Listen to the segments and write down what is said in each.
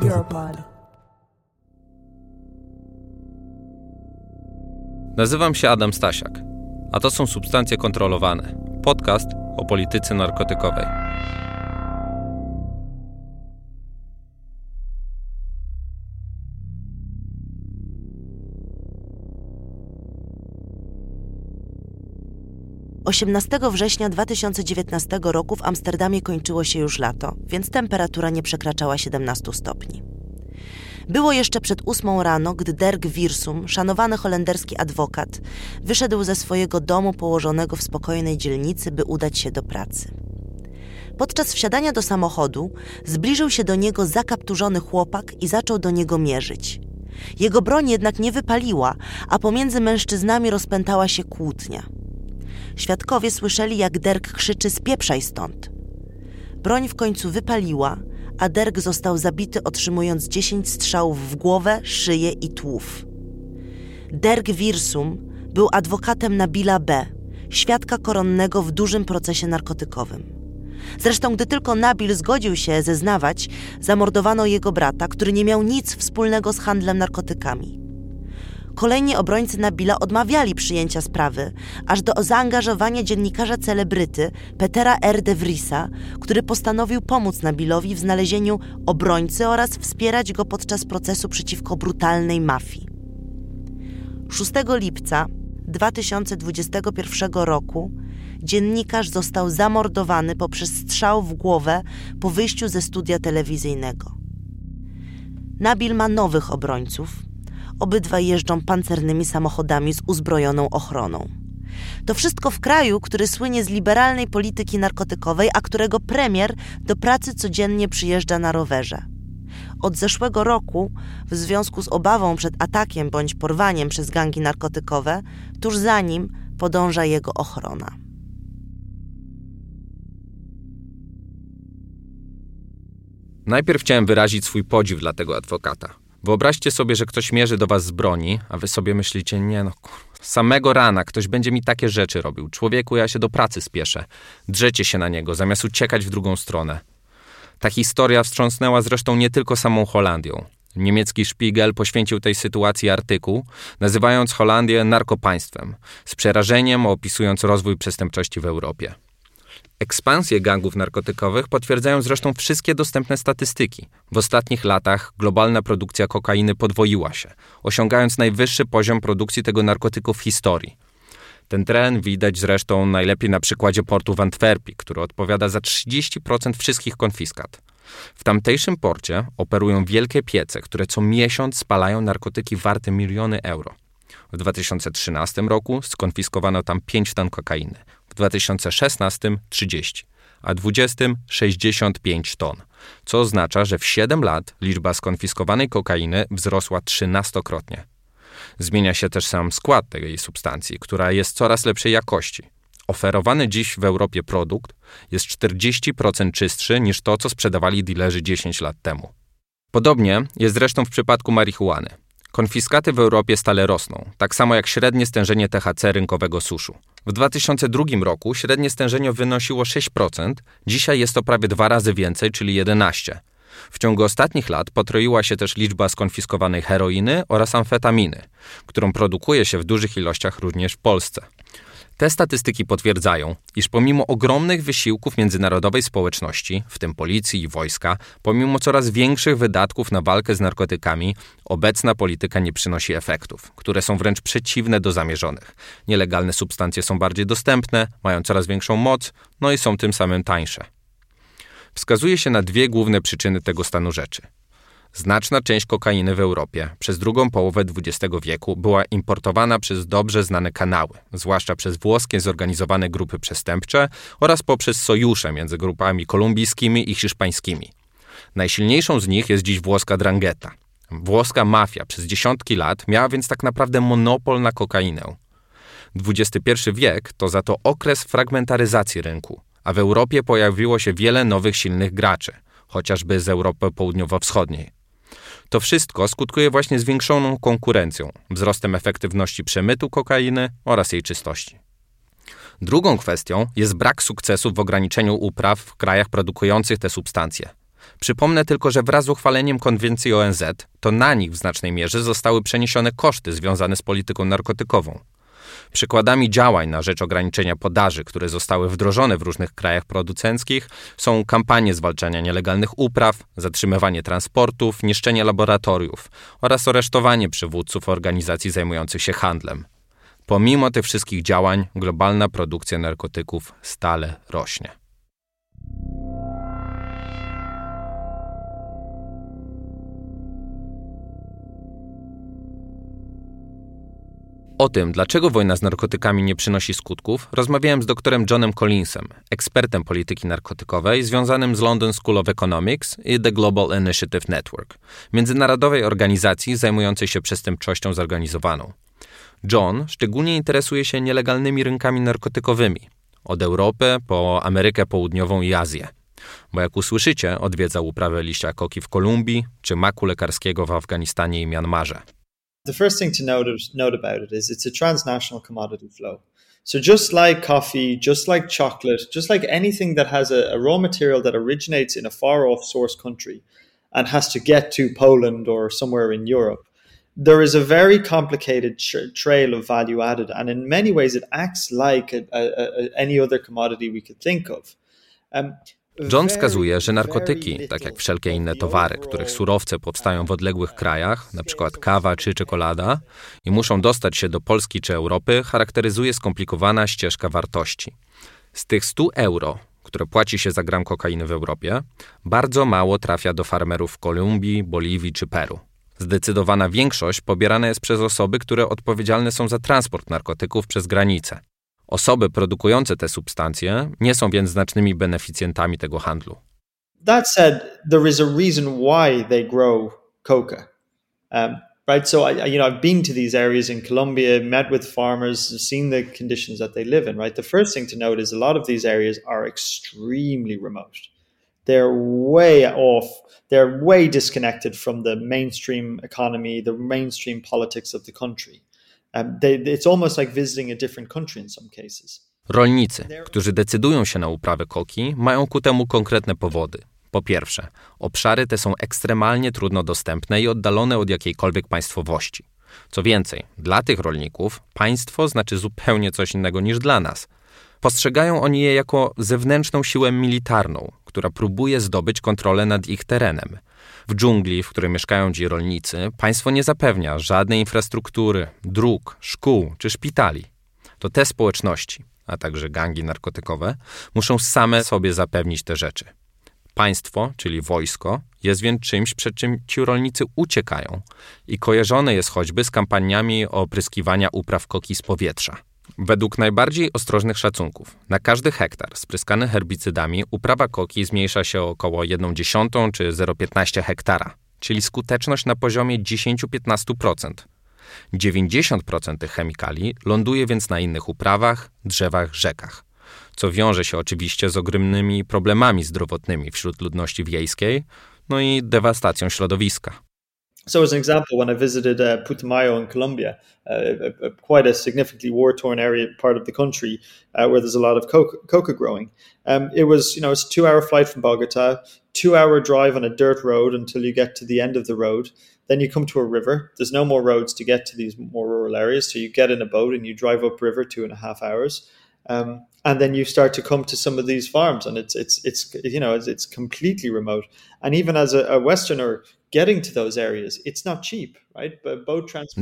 Europod. Nazywam się Adam Stasiak, a to są Substancje Kontrolowane, podcast o polityce narkotykowej. Osiemnastego września 2019 roku w Amsterdamie kończyło się już lato, więc temperatura nie przekraczała 17 stopni. Było jeszcze przed ósmą rano, gdy Dirk Wirsum, szanowany holenderski adwokat, wyszedł ze swojego domu położonego w spokojnej dzielnicy, by udać się do pracy. Podczas wsiadania do samochodu zbliżył się do niego zakapturzony chłopak i zaczął do niego mierzyć. Jego broń jednak nie wypaliła, a pomiędzy mężczyznami rozpętała się kłótnia. Świadkowie słyszeli, jak Derk krzyczy: Spieprzaj stąd. Broń w końcu wypaliła, a Derk został zabity, otrzymując 10 strzałów w głowę, szyję i tłów. Derk Wirsum był adwokatem Nabila B., świadka koronnego w dużym procesie narkotykowym. Zresztą, gdy tylko Nabil zgodził się zeznawać, zamordowano jego brata, który nie miał nic wspólnego z handlem narkotykami. Kolejni obrońcy Nabila odmawiali przyjęcia sprawy, aż do zaangażowania dziennikarza celebryty Petera R. de Vriesa, który postanowił pomóc Nabilowi w znalezieniu obrońcy oraz wspierać go podczas procesu przeciwko brutalnej mafii. 6 lipca 2021 roku dziennikarz został zamordowany poprzez strzał w głowę po wyjściu ze studia telewizyjnego. Nabil ma nowych obrońców – Obydwaj jeżdżą pancernymi samochodami z uzbrojoną ochroną. To wszystko w kraju, który słynie z liberalnej polityki narkotykowej, a którego premier do pracy codziennie przyjeżdża na rowerze. Od zeszłego roku, w związku z obawą przed atakiem bądź porwaniem przez gangi narkotykowe, tuż za nim podąża jego ochrona. Najpierw chciałem wyrazić swój podziw dla tego adwokata. Wyobraźcie sobie, że ktoś mierzy do was z broni, a wy sobie myślicie, nie no, samego rana ktoś będzie mi takie rzeczy robił. Człowieku, ja się do pracy spieszę. Drzecie się na niego, zamiast uciekać w drugą stronę. Ta historia wstrząsnęła zresztą nie tylko samą Holandią. Niemiecki Spiegel poświęcił tej sytuacji artykuł, nazywając Holandię narkopaństwem, z przerażeniem opisując rozwój przestępczości w Europie. Ekspansję gangów narkotykowych potwierdzają zresztą wszystkie dostępne statystyki. W ostatnich latach globalna produkcja kokainy podwoiła się, osiągając najwyższy poziom produkcji tego narkotyku w historii. Ten trend widać zresztą najlepiej na przykładzie portu w Antwerpii, który odpowiada za 30% wszystkich konfiskat. W tamtejszym porcie operują wielkie piece, które co miesiąc spalają narkotyki warte miliony euro. W 2013 roku skonfiskowano tam 5 ton kokainy, w 2016 30, a 2020 65 ton, co oznacza, że w 7 lat liczba skonfiskowanej kokainy wzrosła trzynastokrotnie. Zmienia się też sam skład tej substancji, która jest coraz lepszej jakości. Oferowany dziś w Europie produkt jest 40% czystszy niż to, co sprzedawali dilerzy 10 lat temu. Podobnie jest zresztą w przypadku marihuany. Konfiskaty w Europie stale rosną, tak samo jak średnie stężenie THC rynkowego suszu. W 2002 roku średnie stężenie wynosiło 6%, dzisiaj jest to prawie dwa razy więcej, czyli 11%. W ciągu ostatnich lat potroiła się też liczba skonfiskowanej heroiny oraz amfetaminy, którą produkuje się w dużych ilościach również w Polsce. Te statystyki potwierdzają, iż pomimo ogromnych wysiłków międzynarodowej społeczności, w tym policji i wojska, pomimo coraz większych wydatków na walkę z narkotykami, obecna polityka nie przynosi efektów, które są wręcz przeciwne do zamierzonych. Nielegalne substancje są bardziej dostępne, mają coraz większą moc, no i są tym samym tańsze. Wskazuje się na dwie główne przyczyny tego stanu rzeczy. Znaczna część kokainy w Europie przez drugą połowę XX wieku była importowana przez dobrze znane kanały, zwłaszcza przez włoskie zorganizowane grupy przestępcze oraz poprzez sojusze między grupami kolumbijskimi i hiszpańskimi. Najsilniejszą z nich jest dziś włoska drangeta. Włoska mafia przez dziesiątki lat miała więc tak naprawdę monopol na kokainę. XXI wiek to za to okres fragmentaryzacji rynku, a w Europie pojawiło się wiele nowych silnych graczy, chociażby z Europy Południowo-Wschodniej. To wszystko skutkuje właśnie zwiększoną konkurencją, wzrostem efektywności przemytu kokainy oraz jej czystości. Drugą kwestią jest brak sukcesu w ograniczeniu upraw w krajach produkujących te substancje. Przypomnę tylko, że wraz z uchwaleniem konwencji ONZ, to na nich w znacznej mierze zostały przeniesione koszty związane z polityką narkotykową. Przykładami działań na rzecz ograniczenia podaży, które zostały wdrożone w różnych krajach producenckich, są kampanie zwalczania nielegalnych upraw, zatrzymywanie transportów, niszczenie laboratoriów oraz aresztowanie przywódców organizacji zajmujących się handlem. Pomimo tych wszystkich działań, globalna produkcja narkotyków stale rośnie. O tym, dlaczego wojna z narkotykami nie przynosi skutków, rozmawiałem z doktorem Johnem Collinsem, ekspertem polityki narkotykowej związanym z London School of Economics i The Global Initiative Network, międzynarodowej organizacji zajmującej się przestępczością zorganizowaną. John szczególnie interesuje się nielegalnymi rynkami narkotykowymi, od Europy po Amerykę Południową i Azję. Bo jak usłyszycie, odwiedzał uprawę liścia koki w Kolumbii czy maku lekarskiego w Afganistanie i Mianmarze. The first thing to note, note about it is it's a transnational commodity flow. So, just like coffee, just like chocolate, just like anything that has a, a, raw material that originates in a far off source country and has to get to Poland or somewhere in Europe, there is a very complicated tra- trail of value added. And in many ways, it acts like a, any other commodity we could think of. Um, John wskazuje, że narkotyki, tak jak wszelkie inne towary, których surowce powstają w odległych krajach, np. kawa czy czekolada, i muszą dostać się do Polski czy Europy, charakteryzuje skomplikowana ścieżka wartości. Z tych 100 euro, które płaci się za gram kokainy w Europie, bardzo mało trafia do farmerów w Kolumbii, Boliwii czy Peru. Zdecydowana większość pobierana jest przez osoby, które odpowiedzialne są za transport narkotyków przez granicę. Osoby produkujące te substancje nie są więc znacznymi beneficjentami tego handlu. That said, there is a reason why they grow coca. Um, right? So I, you know, I've been to these areas in Colombia, met with farmers, seen the conditions that they live in. Right. The first thing to note is a lot of these areas are extremely remote. They're way off. They're way disconnected from the mainstream economy, the mainstream politics of the country. It's almost like visiting a different country in some cases. Rolnicy, którzy decydują się na uprawę koki, mają ku temu konkretne powody. Po pierwsze, obszary te są ekstremalnie trudno dostępne i oddalone od jakiejkolwiek państwowości. Co więcej, dla tych rolników państwo znaczy zupełnie coś innego niż dla nas. Postrzegają oni je jako zewnętrzną siłę militarną, która próbuje zdobyć kontrolę nad ich terenem. W dżungli, w której mieszkają ci rolnicy, państwo nie zapewnia żadnej infrastruktury, dróg, szkół czy szpitali. To te społeczności, a także gangi narkotykowe, muszą same sobie zapewnić te rzeczy. Państwo, czyli wojsko, jest więc czymś, przed czym ci rolnicy uciekają i kojarzone jest choćby z kampaniami opryskiwania upraw koki z powietrza. Według najbardziej ostrożnych szacunków, na każdy hektar spryskany herbicydami uprawa koki zmniejsza się o około 1,1 czy 0,15 hektara, czyli skuteczność na poziomie 10-15%. 90% tych chemikali ląduje więc na innych uprawach, drzewach, rzekach, co wiąże się oczywiście z ogromnymi problemami zdrowotnymi wśród ludności wiejskiej, no i dewastacją środowiska. So, as an example, when I visited uh, Putumayo in Colombia, uh, a, a, quite a significantly war-torn area, part of the country, uh, where there's a lot of coca, coca growing, um, it was you know it's a two-hour flight from Bogota, two-hour drive on a dirt road until you get to the end of the road. Then you come to a river. There's no more roads to get to these more rural areas, so you get in a boat and you drive up river two and a half hours. Um, and then you start to come to some of these farms and it's it's it's you know it's, it's completely remote and even as a, a westerner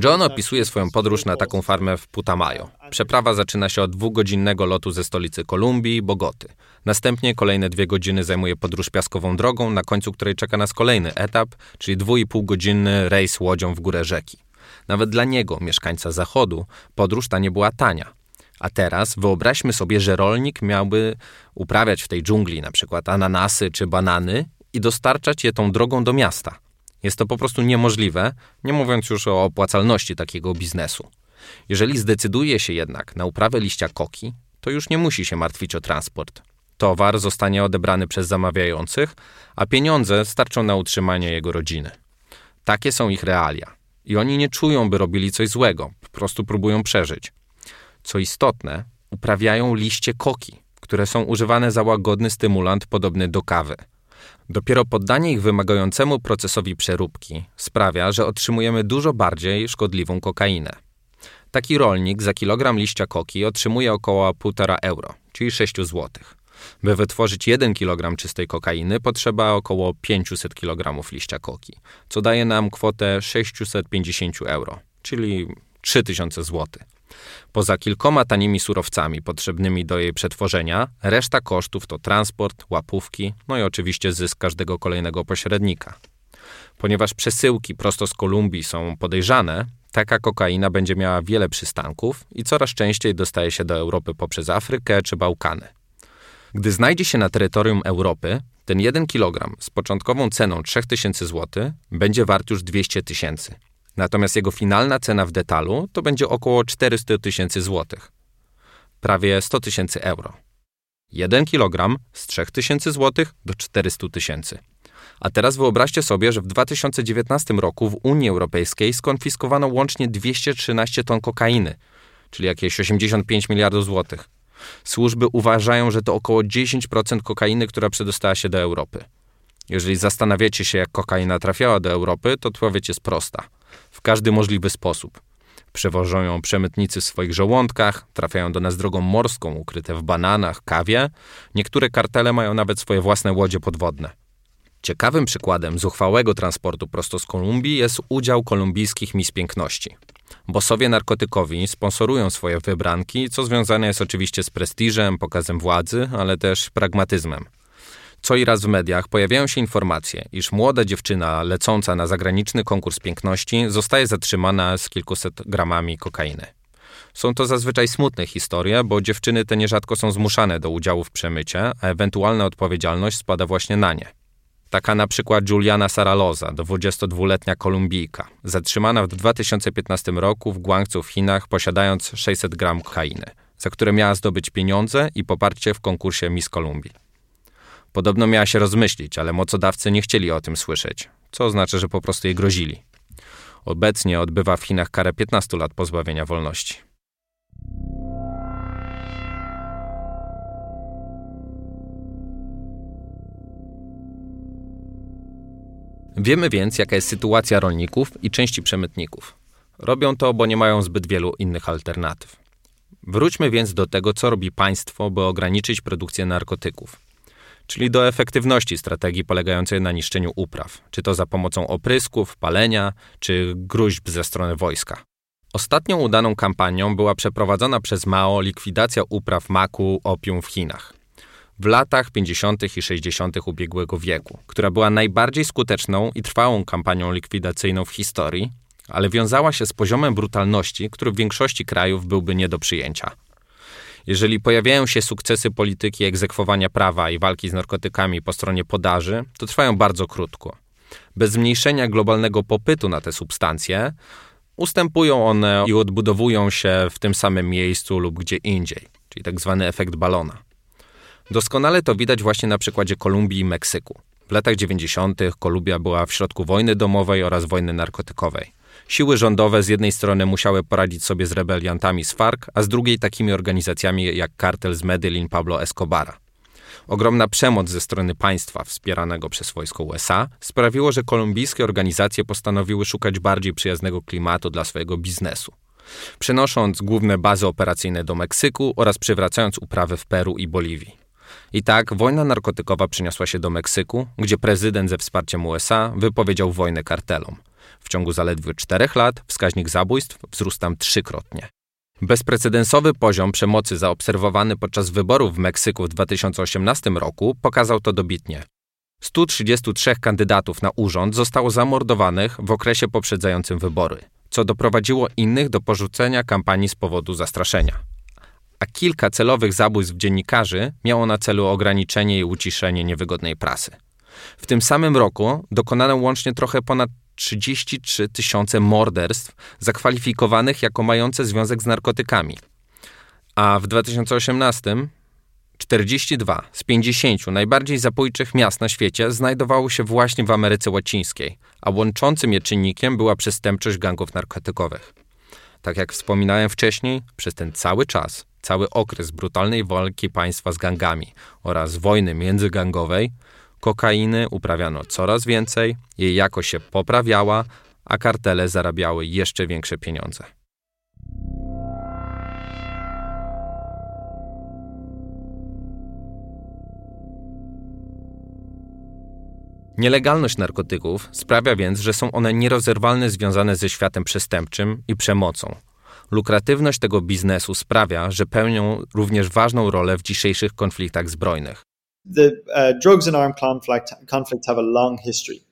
John opisuje swoją podróż na taką farmę w Putumayo. Przeprawa zaczyna się od dwugodzinnego lotu ze stolicy Kolumbii Bogoty. Następnie kolejne dwie godziny zajmuje podróż piaskową drogą, na końcu której czeka nas kolejny etap, czyli dwu i pół godzinny rejs łodzią w górę rzeki. Nawet dla niego, mieszkańca zachodu, podróż ta nie była tania. A teraz wyobraźmy sobie, że rolnik miałby uprawiać w tej dżungli na przykład ananasy czy banany i dostarczać je tą drogą do miasta. Jest to po prostu niemożliwe, nie mówiąc już o opłacalności takiego biznesu. Jeżeli zdecyduje się jednak na uprawę liścia koki, to już nie musi się martwić o transport. Towar zostanie odebrany przez zamawiających, a pieniądze starczą na utrzymanie jego rodziny. Takie są ich realia. I oni nie czują, by robili coś złego, po prostu próbują przeżyć. Co istotne, uprawiają liście koki, które są używane za łagodny stymulant podobny do kawy – Dopiero poddanie ich wymagającemu procesowi przeróbki sprawia, że otrzymujemy dużo bardziej szkodliwą kokainę. Taki rolnik za kilogram liścia koki otrzymuje około 1,5 euro, czyli 6 zł. By wytworzyć 1 kg czystej kokainy potrzeba około 500 kg liścia koki, co daje nam kwotę 650 euro, czyli 3000 zł. Poza kilkoma tanimi surowcami potrzebnymi do jej przetworzenia, reszta kosztów to transport, łapówki, no i oczywiście zysk każdego kolejnego pośrednika. Ponieważ przesyłki prosto z Kolumbii są podejrzane, taka kokaina będzie miała wiele przystanków i coraz częściej dostaje się do Europy poprzez Afrykę czy Bałkany. Gdy znajdzie się na terytorium Europy, ten 1 kg z początkową ceną 3000 zł będzie wart już 200 tysięcy. Natomiast jego finalna cena w detalu to będzie około 400 tysięcy złotych. Prawie 100 tysięcy euro. 1 kg z 3000 zł do 400 tysięcy. A teraz wyobraźcie sobie, że w 2019 roku w Unii Europejskiej skonfiskowano łącznie 213 ton kokainy, czyli jakieś 85 miliardów złotych. Służby uważają, że to około 10% kokainy, która przedostała się do Europy. Jeżeli zastanawiacie się, jak kokaina trafiała do Europy, to odpowiedź jest prosta. W każdy możliwy sposób. Przewożą ją przemytnicy w swoich żołądkach, trafiają do nas drogą morską, ukryte w bananach, kawie. Niektóre kartele mają nawet swoje własne łodzie podwodne. Ciekawym przykładem zuchwałego transportu prosto z Kolumbii jest udział kolumbijskich mis piękności. Bosowie narkotykowi sponsorują swoje wybranki, co związane jest oczywiście z prestiżem, pokazem władzy, ale też pragmatyzmem. Co i raz w mediach pojawiają się informacje, iż młoda dziewczyna lecąca na zagraniczny konkurs piękności zostaje zatrzymana z kilkuset gramami kokainy. Są to zazwyczaj smutne historie, bo dziewczyny te nierzadko są zmuszane do udziału w przemycie, a ewentualna odpowiedzialność spada właśnie na nie. Taka na przykład Juliana Saraloza, 22-letnia Kolumbijka, zatrzymana w 2015 roku w Guangzhou w Chinach, posiadając 600 gram kokainy, za które miała zdobyć pieniądze i poparcie w konkursie Miss Kolumbii. Podobno miała się rozmyślić, ale mocodawcy nie chcieli o tym słyszeć, co oznacza, że po prostu jej grozili. Obecnie odbywa w Chinach karę 15 lat pozbawienia wolności. Wiemy więc, jaka jest sytuacja rolników i części przemytników. Robią to, bo nie mają zbyt wielu innych alternatyw. Wróćmy więc do tego, co robi państwo, by ograniczyć produkcję narkotyków, czyli do efektywności strategii polegającej na niszczeniu upraw, czy to za pomocą oprysków, palenia, czy gruźb ze strony wojska. Ostatnią udaną kampanią była przeprowadzona przez Mao likwidacja upraw maku opium w Chinach w latach 50. i 60. ubiegłego wieku, która była najbardziej skuteczną i trwałą kampanią likwidacyjną w historii, ale wiązała się z poziomem brutalności, który w większości krajów byłby nie do przyjęcia. Jeżeli pojawiają się sukcesy polityki egzekwowania prawa i walki z narkotykami po stronie podaży, to trwają bardzo krótko. Bez zmniejszenia globalnego popytu na te substancje, ustępują one i odbudowują się w tym samym miejscu lub gdzie indziej, czyli tak zwany efekt balona. Doskonale to widać właśnie na przykładzie Kolumbii i Meksyku. W latach 90. Kolumbia była w środku wojny domowej oraz wojny narkotykowej. Siły rządowe z jednej strony musiały poradzić sobie z rebeliantami z FARC, a z drugiej takimi organizacjami jak kartel z Medellin Pablo Escobara. Ogromna przemoc ze strony państwa wspieranego przez wojsko USA sprawiło, że kolumbijskie organizacje postanowiły szukać bardziej przyjaznego klimatu dla swojego biznesu. Przenosząc główne bazy operacyjne do Meksyku oraz przywracając uprawy w Peru i Boliwii. I tak wojna narkotykowa przeniosła się do Meksyku, gdzie prezydent ze wsparciem USA wypowiedział wojnę kartelom. W ciągu zaledwie czterech lat wskaźnik zabójstw wzrósł tam trzykrotnie. Bezprecedensowy poziom przemocy zaobserwowany podczas wyborów w Meksyku w 2018 roku pokazał to dobitnie. 133 kandydatów na urząd zostało zamordowanych w okresie poprzedzającym wybory, co doprowadziło innych do porzucenia kampanii z powodu zastraszenia a kilka celowych zabójstw dziennikarzy miało na celu ograniczenie i uciszenie niewygodnej prasy. W tym samym roku dokonano łącznie trochę ponad 33 tysiące morderstw zakwalifikowanych jako mające związek z narkotykami. A w 2018 42 z 50 najbardziej zabójczych miast na świecie znajdowało się właśnie w Ameryce Łacińskiej, a łączącym je czynnikiem była przestępczość gangów narkotykowych. Tak jak wspominałem wcześniej, przez ten cały czas Cały okres brutalnej walki państwa z gangami oraz wojny międzygangowej Kokainy uprawiano coraz więcej, jej jakość się poprawiała, a kartele zarabiały jeszcze większe pieniądze. Nielegalność narkotyków sprawia więc, że są one nierozerwalnie związane ze światem przestępczym i przemocą. Lukratywność tego biznesu sprawia, że pełnią również ważną rolę w dzisiejszych konfliktach zbrojnych. The uh, drugs and armed conflict, conflict have a long history.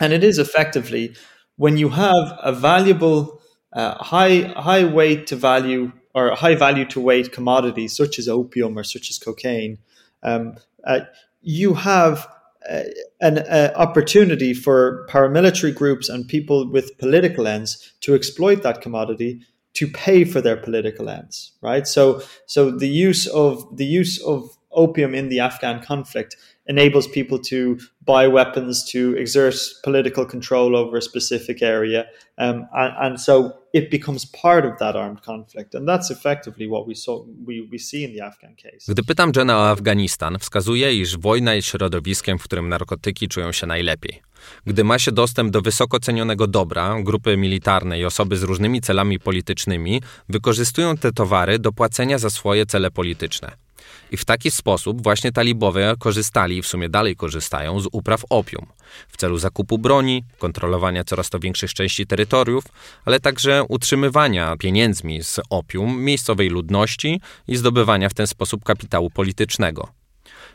And it is effectively when you have a valuable, uh, high, high weight to value or high value to weight commodities such as opium or such as cocaine, um, uh, you have uh, an uh, opportunity for paramilitary groups and people with political ends to exploit that commodity to pay for their political ends right so so the use of the use of opium in the afghan conflict enables people to buy weapons to exert political control over a specific area um, and, and, so it becomes part of that armed conflict and that's effectively what we saw we, we see in the Afghan case. Gdy pytam Jena o Afganistan, wskazuje, iż wojna jest środowiskiem, w którym narkotyki czują się najlepiej. Gdy ma się dostęp do wysoko cenionego dobra, grupy militarne i osoby z różnymi celami politycznymi wykorzystują te towary do płacenia za swoje cele polityczne. I w taki sposób właśnie talibowie korzystali i w sumie dalej korzystają z upraw opium w celu zakupu broni, kontrolowania coraz to większych części terytoriów, ale także utrzymywania pieniędzmi z opium miejscowej ludności i zdobywania w ten sposób kapitału politycznego.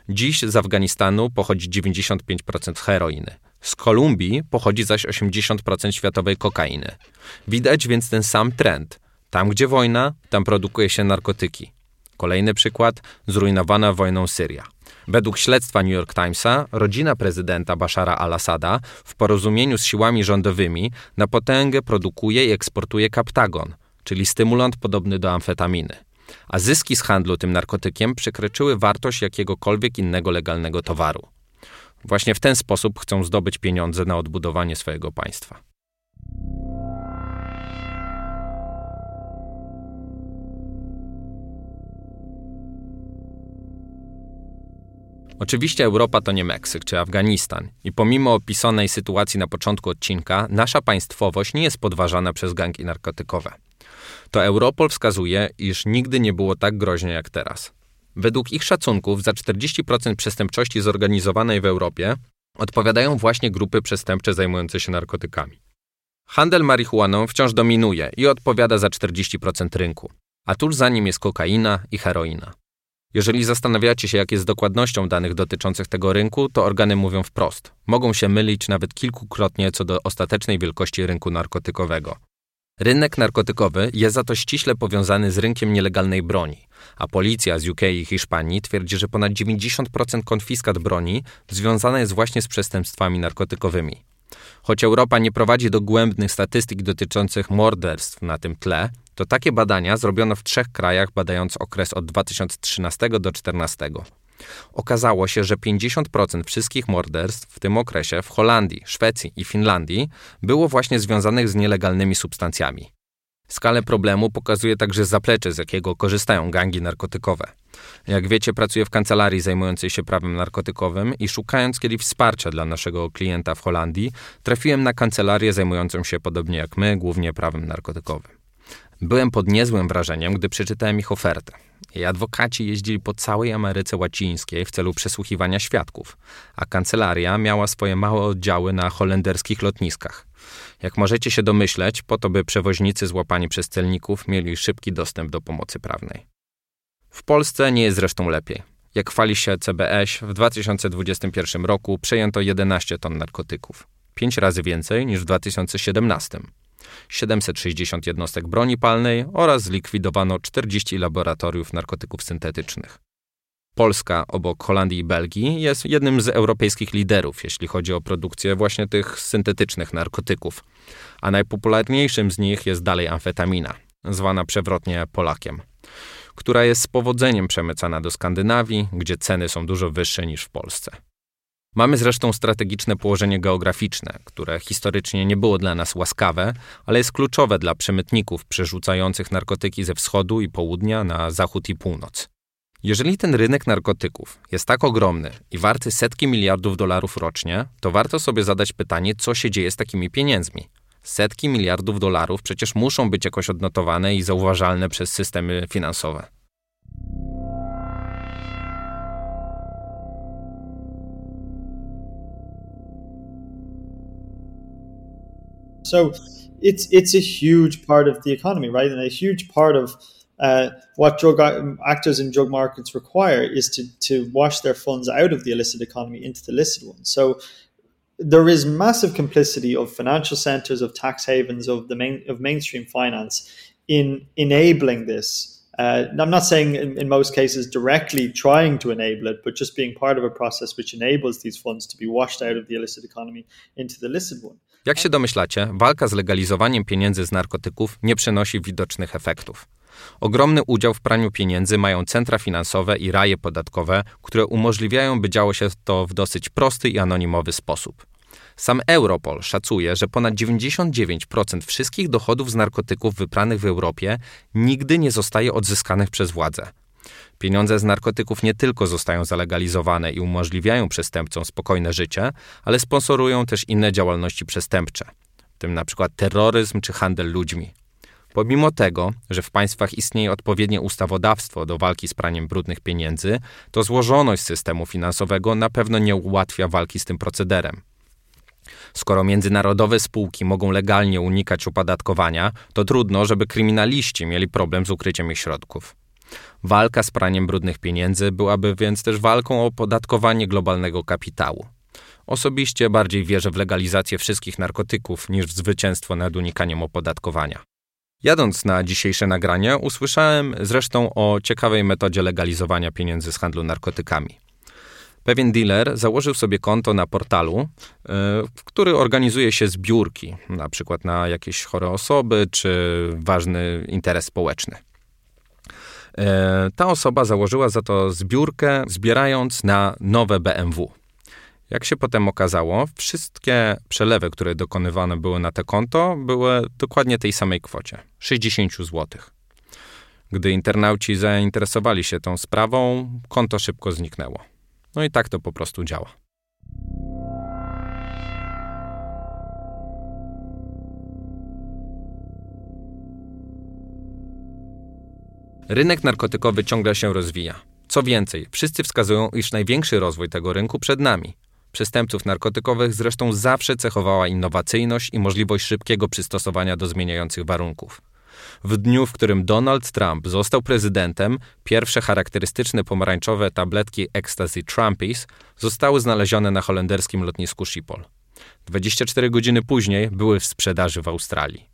Dziś z Afganistanu pochodzi 95% heroiny. Z Kolumbii pochodzi zaś 80% światowej kokainy. Widać więc ten sam trend. Tam, gdzie wojna, tam produkuje się narkotyki. Kolejny przykład zrujnowana wojną Syria. Według śledztwa New York Timesa, rodzina prezydenta Bashara al-Assada w porozumieniu z siłami rządowymi na potęgę produkuje i eksportuje kaptagon, czyli stymulant podobny do amfetaminy. A zyski z handlu tym narkotykiem przekroczyły wartość jakiegokolwiek innego legalnego towaru. Właśnie w ten sposób chcą zdobyć pieniądze na odbudowanie swojego państwa. Oczywiście Europa to nie Meksyk czy Afganistan i pomimo opisanej sytuacji na początku odcinka, nasza państwowość nie jest podważana przez gangi narkotykowe. To Europol wskazuje, iż nigdy nie było tak groźnie jak teraz. Według ich szacunków za 40% przestępczości zorganizowanej w Europie odpowiadają właśnie grupy przestępcze zajmujące się narkotykami. Handel marihuaną wciąż dominuje i odpowiada za 40% rynku, a tuż za nim jest kokaina i heroina. Jeżeli zastanawiacie się, jak jest z dokładnością danych dotyczących tego rynku, to organy mówią wprost. Mogą się mylić nawet kilkukrotnie co do ostatecznej wielkości rynku narkotykowego. Rynek narkotykowy jest za to ściśle powiązany z rynkiem nielegalnej broni, a policja z UK i Hiszpanii twierdzi, że ponad 90% konfiskat broni związane jest właśnie z przestępstwami narkotykowymi. Choć Europa nie prowadzi dogłębnych statystyk dotyczących morderstw na tym tle, to takie badania zrobiono w trzech krajach, badając okres od 2013 do 2014. Okazało się, że 50% wszystkich morderstw w tym okresie w Holandii, Szwecji i Finlandii było właśnie związanych z nielegalnymi substancjami. Skalę problemu pokazuje także zaplecze, z jakiego korzystają gangi narkotykowe. Jak wiecie, pracuję w kancelarii zajmującej się prawem narkotykowym i szukając kiedyś wsparcia dla naszego klienta w Holandii, trafiłem na kancelarię zajmującą się podobnie jak my, głównie prawem narkotykowym. Byłem pod niezłym wrażeniem, gdy przeczytałem ich ofertę. Jej adwokaci jeździli po całej Ameryce Łacińskiej w celu przesłuchiwania świadków, a kancelaria miała swoje małe oddziały na holenderskich lotniskach. Jak możecie się domyśleć, po to by przewoźnicy złapani przez celników mieli szybki dostęp do pomocy prawnej. W Polsce nie jest zresztą lepiej. Jak chwali się CBS, w 2021 roku przejęto 11 ton narkotyków. Pięć razy więcej niż w 2017. 760 jednostek broni palnej oraz zlikwidowano 40 laboratoriów narkotyków syntetycznych. Polska, obok Holandii i Belgii, jest jednym z europejskich liderów, jeśli chodzi o produkcję właśnie tych syntetycznych narkotyków, a najpopularniejszym z nich jest dalej amfetamina, zwana przewrotnie Polakiem, która jest z powodzeniem przemycana do Skandynawii, gdzie ceny są dużo wyższe niż w Polsce. Mamy zresztą strategiczne położenie geograficzne, które historycznie nie było dla nas łaskawe, ale jest kluczowe dla przemytników przerzucających narkotyki ze wschodu i południa na zachód i północ. Jeżeli ten rynek narkotyków jest tak ogromny i warty setki miliardów dolarów rocznie, to warto sobie zadać pytanie, co się dzieje z takimi pieniędzmi. Setki miliardów dolarów przecież muszą być jakoś odnotowane i zauważalne przez systemy finansowe. So it's it's a huge part of the economy, right? And a huge part of uh, what drug actors in drug markets require is to to wash their funds out of the illicit economy into the licit one. So there is massive complicity of financial centers, of tax havens, of the main of mainstream finance in enabling this. Uh, I'm not saying in, in, most cases directly trying to enable it, but just being part of a process which enables these funds to be washed out of the illicit economy into the licit one. Jak się domyślacie, walka z legalizowaniem pieniędzy z narkotyków nie przynosi widocznych efektów. Ogromny udział w praniu pieniędzy mają centra finansowe i raje podatkowe, które umożliwiają, by działo się to w dosyć prosty i anonimowy sposób. Sam Europol szacuje, że ponad 99% wszystkich dochodów z narkotyków wypranych w Europie nigdy nie zostaje odzyskanych przez władze. Pieniądze z narkotyków nie tylko zostają zalegalizowane i umożliwiają przestępcom spokojne życie, ale sponsorują też inne działalności przestępcze, w tym np. terroryzm czy handel ludźmi. Pomimo tego, że w państwach istnieje odpowiednie ustawodawstwo do walki z praniem brudnych pieniędzy, to złożoność systemu finansowego na pewno nie ułatwia walki z tym procederem. Skoro międzynarodowe spółki mogą legalnie unikać opodatkowania, to trudno, żeby kryminaliści mieli problem z ukryciem ich środków. Walka z praniem brudnych pieniędzy byłaby więc też walką o opodatkowanie globalnego kapitału. Osobiście bardziej wierzę w legalizację wszystkich narkotyków niż w zwycięstwo nad unikaniem opodatkowania. Jadąc na dzisiejsze nagranie, usłyszałem zresztą o ciekawej metodzie legalizowania pieniędzy z handlu narkotykami. Pewien dealer założył sobie konto na portalu, e, w który organizuje się zbiórki, na przykład na jakieś chore osoby czy ważny interes społeczny. E, ta osoba założyła za to zbiórkę, zbierając na nowe BMW. Jak się potem okazało, wszystkie przelewy, które dokonywane były na te konto, były dokładnie tej samej kwocie 60 zł. Gdy internauci zainteresowali się tą sprawą, konto szybko zniknęło. No i tak to po prostu działa. Rynek narkotykowy ciągle się rozwija. Co więcej, wszyscy wskazują, iż największy rozwój tego rynku przed nami. Przestępców narkotykowych zresztą zawsze cechowała innowacyjność i możliwość szybkiego przystosowania do zmieniających warunków. W dniu, w którym Donald Trump został prezydentem, pierwsze charakterystyczne pomarańczowe tabletki Ecstasy Trumpies zostały znalezione na holenderskim lotnisku Schiphol. 24 godziny później były w sprzedaży w Australii.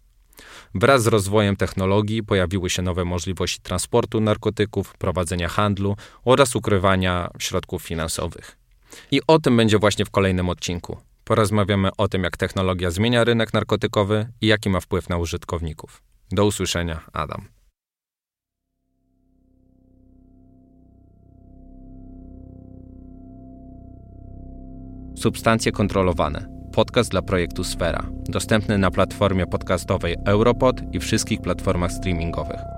Wraz z rozwojem technologii pojawiły się nowe możliwości transportu narkotyków, prowadzenia handlu oraz ukrywania środków finansowych. I o tym będzie właśnie w kolejnym odcinku. Porozmawiamy o tym, jak technologia zmienia rynek narkotykowy i jaki ma wpływ na użytkowników. Do usłyszenia, Adam. Substancje kontrolowane podcast dla projektu Sfera, dostępny na platformie podcastowej Europod i wszystkich platformach streamingowych.